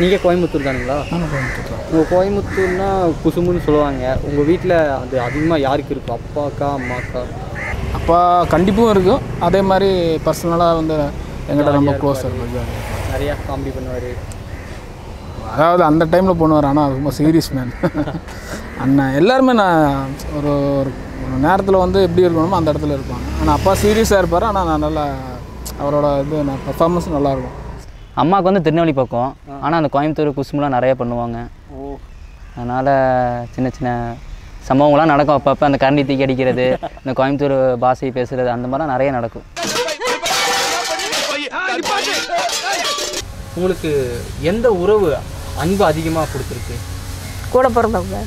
நீங்கள் கோயம்புத்தூர் தானுங்களா? கோயம்புத்தூர் தான். உங்கள் கோயம்புத்தூர்னா குசும்புன்னு சொல்லுவாங்க. உங்கள் வீட்டில் அது அதிகமாக யாருக்கு இருக்கும்? அப்பாக்கா அம்மாக்கா? அப்பா கண்டிப்பும் இருக்கும். அதே மாதிரி பர்சனலாக வந்து எங்கிட்ட ரொம்ப க்ளோஸாக இருக்கும் நிறையா காமெடி பண்ணுவார். அதாவது அந்த டைமில் பண்ணுவார். ஆனால் ரொம்ப சீரியஸ் மேன் அண்ணன் எல்லாருமே நான் ஒரு ஒரு ஒரு நேரத்தில் வந்து எப்படி இருக்கணுமோ அந்த இடத்துல இருப்பாங்க. ஆனால் அப்பா சீரியஸாக இருப்பார். ஆனால் நான் நல்லா அவரோட இது நான் பர்ஃபார்மன்ஸ் நல்லாயிருக்கும் அம்மாவுக்கு வந்து திருநெல்வேலி பக்கம். ஆனால் அந்த கோயம்புத்தூர் குசும்புலாம் நிறைய பண்ணுவாங்க. ஓ. அதனால் சின்ன சின்ன சம்பவங்கள்லாம் நடக்கும். அப்பப்போ அந்த கரண்டி தூக்கி அடிக்கிறது இந்த கோயம்புத்தூர் பாஷை பேசுகிறது அந்த மாதிரிலாம் நிறைய நடக்கும். உங்களுக்கு எந்த உறவு அன்பு அதிகமாக கொடுத்துருக்கு? கூட பிறந்தவங்க.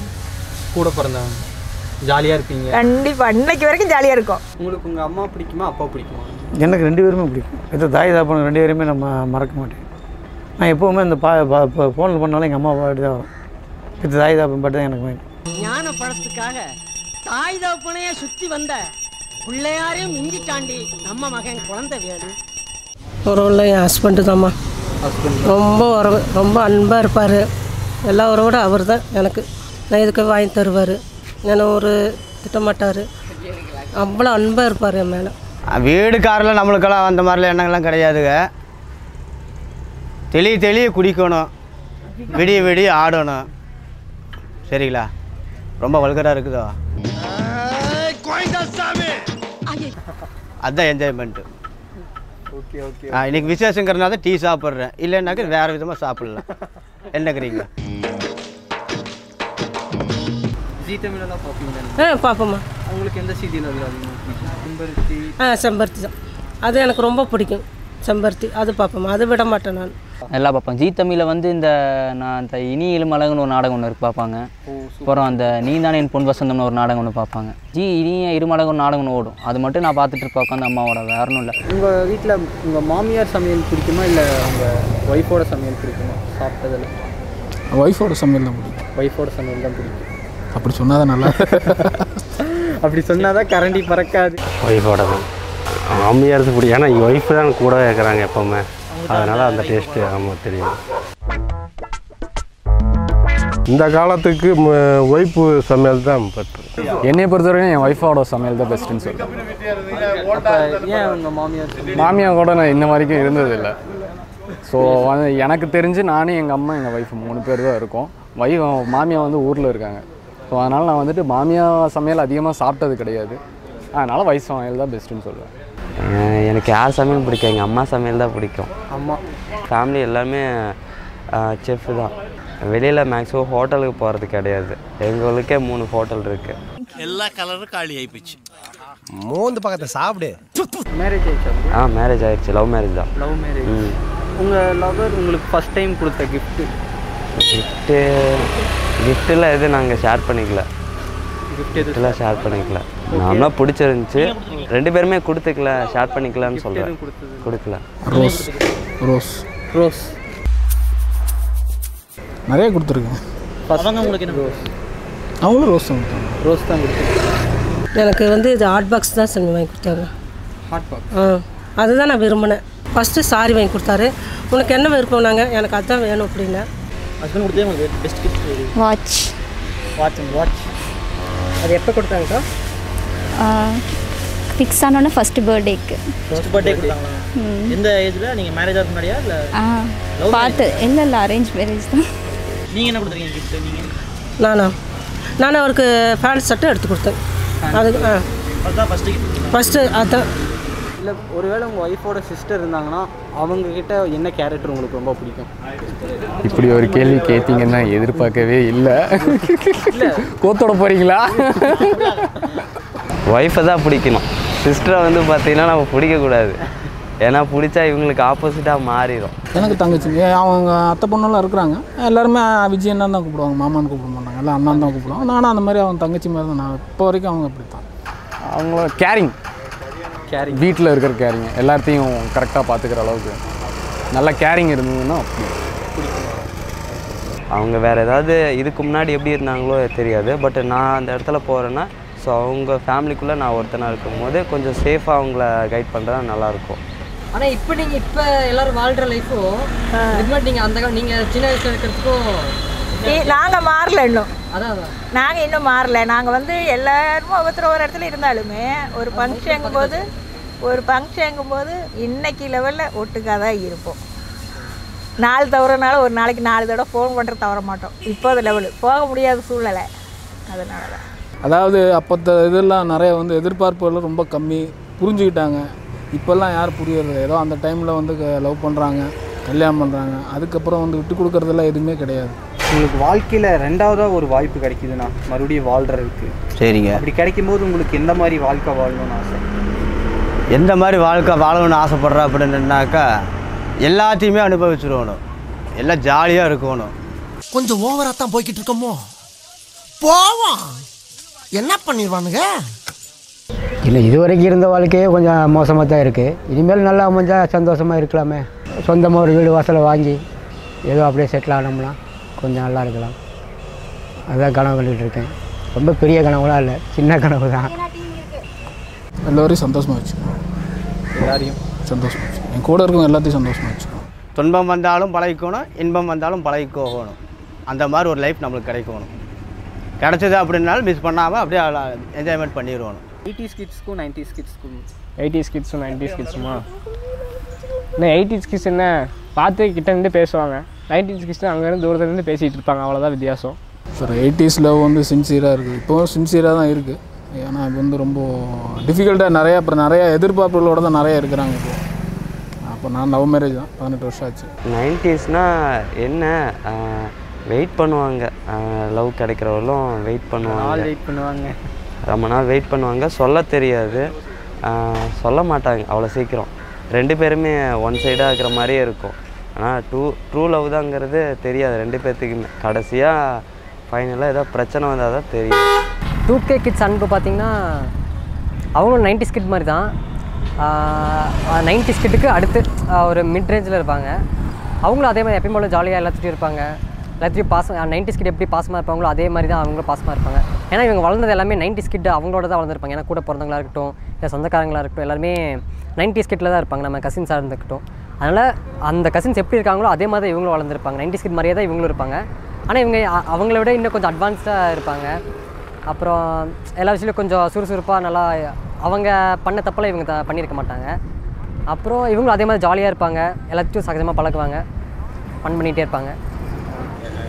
கூட பிறந்தவங்க. ஜாலியாக இருப்பீங்க. கண்டிப்பாக இன்னைக்கு வரைக்கும் ஜாலியாக இருக்கும். உங்களுக்கு உங்கள் அம்மா பிடிக்குமா அப்பா பிடிக்குமா? எனக்கு ரெண்டு பேருமே பிடிக்கும். இது தாய் தாப்பன் ரெண்டு பேருமே நம்ம மறக்க மாட்டேன். நான் எப்போவுமே இந்த பா இப்போ ஃபோனில் பண்ணாலும் எங்கள் அம்மா பாட்டு தான் வரும். இது தாய் தாப்பன் பாட்டு தான் எனக்கு மெயின் ஞான பழத்துக்காக தாய் தகப்பனையே சுத்தி வந்த பிள்ளையாரையும் மிஞ்சிட்டாண்டி நம்ம மகன் குழந்தை வேலு. உறவுல என் ஹஸ்பண்டு தாம்மா. ரொம்ப உறவு ரொம்ப அன்பாக இருப்பார். எல்லா உறவோட அவர் தான் எனக்கு. நான் இதுக்கு வாங்கி தருவார்? என்ன ஒரு திட்டமாட்டார். அவ்வளோ அன்பாக இருப்பார் என் மேலே. வீடு காரில் நம்மளுக்கெல்லாம் அந்த மாதிரிலாம் எண்ணங்கள்லாம் கிடையாதுங்க. தெளிய தெளிய குடிக்கணும். விடிய விடிய ஆடணும். சரிங்களா? ரொம்ப வல்கராக இருக்குதோ? அதுதான் என்ஜாய்மெண்ட்டு ஓகே ஓகே ஆ இன்னைக்கு விசேஷங்கிறனால தான் டீ சாப்பிட்றேன். இல்லைன்னாக்க வேறு விதமாக சாப்பிட்லாம். என்னக்கிறீங்க ஜி தமிழெல்லாம் ஆ பார்ப்போம்மா. உங்களுக்கு எந்த பிடிக்கும்? செம்பருத்தி. ஆ செம்பருத்தி தான். அது எனக்கு ரொம்ப பிடிக்கும். செம்பருத்தி. அது பார்ப்போம்மா அது விட மாட்டேன் நான். எல்லாம் பார்ப்பாங்க ஜீ தமிழில் வந்து இந்த நான் இந்த இனி இளமழகுன்னு ஒரு நாடகம் ஒன்று இருக்கு பார்ப்பாங்க. அப்புறம் அந்த நீ தானே என் பொன் வசந்தம்னு ஒரு நாடகம் ஒன்று பார்ப்பாங்க. ஜி இனிய இருமழகு ஒரு நாடகம் ஒன்று ஓடும். அது மட்டும் நான் பார்த்துட்டு இருப்பேன் உட்காந்து அம்மாவோட. வேற ஒன்றும் இல்லை. உங்கள் வீட்டில் உங்கள் மாமியார் சமையல் பிடிக்குமா? இல்லை உங்கள் ஒய்ஃபோட சமையல் பிடிக்குமா? சாப்பிட்டதில். ஒய்ஃபோட சமையல் தான் பிடிக்கும் ஒய்ஃபோட சமையல் தான் பிடிக்கும். அப்படி சொன்னால் தான் நல்லா அப்படி சொன்னாதான் கரண்டி பறக்காது. ஒய்ஃபோட தான் மாமியார் பிடிக்கும் ஏன்னா ஒய்ஃபு தான் கூட இருக்கிறாங்க எப்போவுமே. அதனால் அந்த டேஸ்ட்டு ஆமாம் தெரியும். இந்த காலத்துக்கு ஒய்ஃபு சமையல் தான் பெட்ரு என்னை பொறுத்தவரைக்கும் என் ஒய்ஃபோட சமையல் தான் பெஸ்ட்டுன்னு சொல்லுவேன் மாமியார் கூட நான் இன்ன வரைக்கும் இருந்ததில்லை. ஸோ எனக்கு தெரிஞ்சு நானும் எங்கள் அம்மா எங்கள் ஒய்ஃப் மூணு பேர் தான் இருக்கோம். வை மாமியா வந்து ஊரில் இருக்காங்க. ஸோ அதனால் நான் வந்துட்டு மாமியா சமையல் அதிகமாக சாப்பிட்டது கிடையாது. அதனால் வயசு சமையல் தான் பெஸ்ட்டுன்னு சொல்லுவேன் எனக்கு யார் சமையல் பிடிக்கும்? எங்கள் அம்மா சமையல் தான் பிடிக்கும். அம்மா. ஃபேமிலி எல்லாமே செஃப் தான். வெளியில் மேக்ஸிமம் ஹோட்டலுக்கு போகிறது கிடையாது. எங்களுக்கே மூணு ஹோட்டல் இருக்குது எல்லா கலரும் காலி ஆயிப்போச்சு. மோந்து பக்கத்தை சாப்பிடு. மேரேஜ் ஆயிடுச்சா? ஆ மேரேஜ் ஆயிடுச்சு. லவ் மேரேஜ் தான். லவ் மேரேஜ் உங்கள் லவர் உங்களுக்கு ஃபர்ஸ்ட் டைம் கொடுத்த gift? கிஃப்ட்டு கிஃப்ட்டில் எதுவும் நாங்கள் ஷேர் பண்ணிக்கல. கிஃப்ட்லாம் ஷேர் பண்ணிக்கல. நாமளாக பிடிச்சிருந்துச்சு. ரெண்டு பேருமே கொடுத்துக்கல ஷேர் பண்ணிக்கலாம்னு சொல்கிறேன் கொடுக்கல. ரோஸ் ரோஸ் ரோஸ் நிறைய கொடுத்துருக்கேன். அவங்க உங்களுக்கு என்ன? ரோஸ் அவங்களும் ரோஸ் தான் கொடுத்தாங்க. ரோஸ் தான் கொடுத்துருக்கேன் எனக்கு வந்து இது ஹாட் பாக்ஸ் தான் சாமி வாங்கி கொடுத்தாங்க. ஹாட் பாக்ஸ் ஆ அதுதான் நான் விரும்பினேன். ஃபஸ்ட்டு சாரி வாங்கி கொடுத்தாரு. உனக்கு என்ன விருப்பம் நாங்கள் எனக்கு அதுதான் வேணும் அப்படின்னேன். ஹஸ்பண்ட் கொடுத்தே உங்களுக்கு best gift watch watch watch அது எப்போ கொடுத்தாங்கக்கா? ஃபிக்ஸ் ஆனோன்னே ஃபஸ்ட்டு பர்த்டேக்கு ஃபர்ஸ்ட் பர்த்டே கொடுத்தாங்களா? எந்த ஏஜ்ல நீங்க மேரேஜ் ஆகிறதுக்கு முன்னாடியா இல்ல பார்த்து. இல்லை இல்லை அரேஞ்ச் மேரேஜ் தான். நீங்க என்ன கொடுத்துருக்கீங்க கிஃப்ட் நீங்க? நானா? நான் அவருக்கு ஃபேண்ட் சட்டை எடுத்து கொடுத்தேன். அதுக்கு ஆ. அதுதான் ஃபர்ஸ்ட் கிஃப்ட் ஃபஸ்ட்டு அதுதான் இல்லை ஒருவேளை உங்கள் ஒய்ஃபோட சிஸ்டர் இருந்தாங்கன்னா அவங்க கிட்ட என்ன கேரக்டர் உங்களுக்கு ரொம்ப பிடிக்கும்? இப்படி ஒரு கேள்வி கேட்டீங்கன்னா எதிர்பார்க்கவே இல்லை. கோத்தோட போகிறீங்களா ஒய்ஃபை தான் பிடிக்கணும். சிஸ்டரை வந்து பார்த்தீங்கன்னா நம்ம பிடிக்கக்கூடாது. ஏன்னா பிடிச்சா இவங்களுக்கு ஆப்போசிட்டாக மாறிடும் எனக்கு தங்கச்சி. அவங்க அத்தை பொண்ணெல்லாம் இருக்கிறாங்க. எல்லாருமே விஜய் அண்ணன் தான் கூப்பிடுவாங்க. மாமான்னு கூப்பிட மாட்டாங்க. எல்லாம் அண்ணன் தான் கூப்பிடுவாங்க. நானும் அந்த மாதிரி அவங்க தங்கச்சி மாதிரி தான். நான் இப்போ வரைக்கும் அவங்க அப்படி தான் அவங்கள கேரிங் கேரிங் வீட்டில் இருக்கிற கேரிங் எல்லாத்தையும் கரெக்டாக பார்த்துக்கிற அளவுக்கு. நல்ல கேரிங் இருந்ததுன்னா அப்படி. அவங்க வேறு ஏதாவது இதுக்கு முன்னாடி எப்படி இருந்தாங்களோ தெரியாது. பட் நான் அந்த இடத்துல போகிறேன்னா ஸோ அவங்க ஃபேமிலிக்குள்ளே நான் ஒருத்தனாக இருக்கும் போது கொஞ்சம் சேஃபாக அவங்கள கைட் பண்ணுறதா நல்லாயிருக்கும். ஆனால் இப்போ நீங்கள் இப்போ எல்லாரும் வாழ்கிற லைஃப்பும் இது மாதிரி நீங்கள் அந்த நீங்கள் சின்ன வயசில் இருக்கிறதுக்கும் நீ- நாங்க மாறல இன்னும். அதான் அதான். நாங்க இன்னும் மாறல. நாங்க வந்து எல்லாரும் ஒவ்வொருத்தர் ஒரு இடத்துல இருந்தாலுமே ஒரு ஃபங்க்ஷனுங்கும் போது ஒரு ஃபங்க்ஷனுங்கும் போது இன்னைக்கு லெவலில் ஒட்டுக்காக தான் இருப்போம். நாலு தவறுனால ஒரு நாளைக்கு நாலு தடவை ஃபோன் பண்ணுறது தவற மாட்டோம். இப்போது லெவலு போக முடியாத சூழ்நிலை. அதனால தான் அதாவது அப்போத்த இதெல்லாம் நிறைய வந்து எதிர்பார்ப்புகள் ரொம்ப கம்மி. புரிஞ்சுக்கிட்டாங்க. இப்போல்லாம் யார் புரியறது? ஏதோ அந்த டைமில் வந்து லவ் பண்ணுறாங்க கல்யாணம் பண்ணுறாங்க அதுக்கப்புறம் வந்து விட்டு கொடுக்கறதெல்லாம் எதுவுமே கிடையாது. உங்களுக்கு வாழ்க்கையில் ரெண்டாவதாக ஒரு வாய்ப்பு கிடைக்குதுண்ணா மறுபடியும் வாழ்கிறதுக்கு சரிங்க. அப்படி கிடைக்கும் போது உங்களுக்கு எந்த மாதிரி வாழ்க்கை வாழணும்னு ஆசை? எந்த மாதிரி வாழ்க்கை வாழணும்னு ஆசைப்படுற அப்படின்னாக்கா எல்லாத்தையுமே அனுபவிச்சிருக்கணும். எல்லாம் ஜாலியாக இருக்கணும். கொஞ்சம் ஓவரா தான் போய்கிட்டு இருக்கோமோ? போவோம். என்ன பண்ணிடுவானுங்க? இல்லை இது வரைக்கும் இருந்த வாழ்க்கையே கொஞ்சம் மோசமாக தான் இருக்குது இனிமேல் நல்லா அமைஞ்சா சந்தோஷமாக இருக்கலாமே. சொந்தமாக ஒரு வீடு வாசலை வாங்கி ஏதோ அப்படியே செட்டில் ஆனோம்னா. கொஞ்சம் நல்லா இருக்கலாம். அதுதான் கனவு கண்டுகிட்டு இருக்கேன். ரொம்ப பெரிய கனவுலாம் இல்லை. சின்ன கனவு தான். எல்லோரையும் சந்தோஷமாக வச்சுக்கணும் எல்லாரையும். சந்தோஷமாக வச்சுக்கணும் என் கூட இருக்கவங்க எல்லாத்தையும் சந்தோஷமாக வச்சுக்கணும் துன்பம் வந்தாலும் பழகிக்கணும். இன்பம் வந்தாலும் பழகிக்கோகணும் அந்த மாதிரி ஒரு லைஃப் நம்மளுக்கு கிடைக்கணும். கிடைச்சது அப்படின்னாலும் மிஸ் பண்ணாமல் அப்படியே என்ஜாய்மெண்ட் பண்ணிடுவோம் எயிட்டிஸ் கிட்ஸ்க்கும் நைன்டிஸ் கிட்ஸ்க்கும். எயிட்டிஸ் கிட்ஸும் நைன்டிஸ் கிட்ஸுமா? என்ன எயிட்டிஸ் கிட்ஸ் என்ன? பார்த்து கிட்ட நின்று பேசுவாங்க. நைன்டிஸ் கிட்ஸ் அங்கேருந்து தூரத்துலேருந்து பேசிகிட்டு இருப்பாங்க. அவ்வளோதான் வித்தியாசம். சார் எயிட்டிஸ் லவ் வந்து சின்சியராக இருக்குது இப்போவும் சின்சியராக தான் இருக்குது ஏன்னா இது வந்து ரொம்ப டிஃபிகல்ட்டாக நிறையா அப்புறம் நிறையா எதிர்பார்ப்புகளோட தான் நிறைய இருக்கிறாங்க இப்போ. அப்போ நான் லவ் மேரேஜ் தான். பதினெட்டு வருஷம் ஆச்சு. நைன்டிஸ்னால் என்ன? வெயிட் பண்ணுவாங்க. லவ் கிடைக்கிறவங்களும் வெயிட் நாள் பண்ணுவாங்க. வெயிட் பண்ணுவாங்க. ரொம்ப நாள் வெயிட் பண்ணுவாங்க. சொல்ல தெரியாது. சொல்ல மாட்டாங்க. அவ்வளோ சீக்கிரம். ரெண்டு பேருமே ஒன் சைடாக இருக்கிற மாதிரியே இருக்கும். ஆனால் டூ ட்ரூ லவ் தாங்கிறது தெரியாது. ரெண்டு பேர்த்துக்குமே கடைசியாக ஃபைனலாக ஏதோ பிரச்சனை வந்தால் தான் தெரியும். டூ கே கிட்ஸ் அன்பு பார்த்தீங்கன்னா அவங்களும் நைன்டி கிட் மாதிரி தான் நைன்டி கிட்டுக்கு அடுத்து ஒரு மிட் ரேஞ்சில் இருப்பாங்க. அவங்களும் அதே மாதிரி எப்பயும் போல ஜாலியாக எல்லாத்துட்டையும் இருப்பாங்க. எல்லாத்தையும் பாஸ் நைன்டி கிட் எப்படி பாசமாக இருப்பாங்களோ அதே மாதிரி தான் அவங்களும் பாசமாக இருப்பாங்க ஏன்னா இவங்க வளர்ந்தது எல்லாமே நைன்டி கிட் அவங்களோட தான் வளர்ந்துருப்பாங்க. ஏன்னா கூட பிறந்தவங்களா இருக்கட்டும் இல்லை சொந்தக்காரங்களாக இருக்கட்டும் எல்லாருமே நைன்டி கிட்டில் தான் இருப்பாங்க. நம்ம கசின்ஸாக இருந்துக்கட்டும் அதனால் அந்த கசின்ஸ் எப்படி இருக்காங்களோ அதே மாதிரி தான் இவங்களும் வளர்ந்துருப்பாங்க. நைன்டி ஸ்கிட் மாதிரியே தான் இவங்களும் இருப்பாங்க. ஆனால் இவங்க அவங்கள விட இன்னும் கொஞ்சம் அட்வான்ஸ்டாக இருப்பாங்க. அப்புறம் எல்லா விஷயத்துலையும் கொஞ்சம் சுறுசுறுப்பாக நல்லா அவங்க பண்ண தப்பெல்லாம் இவங்க த பண்ணியிருக்க மாட்டாங்க. அப்புறம் இவங்களும் அதே மாதிரி ஜாலியாக இருப்பாங்க. எல்லாத்தையும் சகஜமாக பழகுவாங்க. ஃபன் பண்ணிகிட்டே இருப்பாங்க.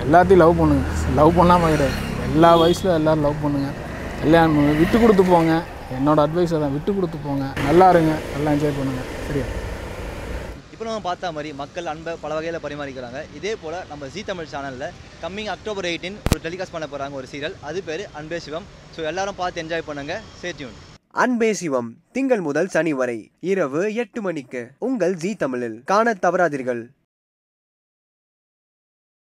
எல்லாத்தையும் லவ் பண்ணுங்க. லவ் பண்ணாமல் கிடையாது எல்லா வயசில் எல்லோரும் லவ் பண்ணுங்க. கல்யாணம் விட்டு கொடுத்து போங்க. என்னோடய அட்வைஸ் தான் விட்டு கொடுத்து போங்க. நல்லா இருங்க. நல்லா என்ஜாய் பண்ணுங்கள் சரியா? இப்போ நம்ம பார்த்த மாதிரி மக்கள் அன்பை பல வகையில் பரிமாறிக்கிறாங்க. இதே போல் நம்ம ஜி தமிழ் சேனலில் கம்மிங் அக்டோபர் எயிட்டீன் ஒரு டெலிகாஸ்ட் பண்ண போகிறாங்க ஒரு சீரியல் அது பேர் அன்பே சிவம். ஸோ எல்லாரும் பார்த்து என்ஜாய் பண்ணுங்கள் சேட்யூன் அன்பே சிவம் திங்கள் முதல் சனி வரை இரவு எட்டு மணிக்கு உங்கள் ஜி தமிழில். காண தவறாதீர்கள்.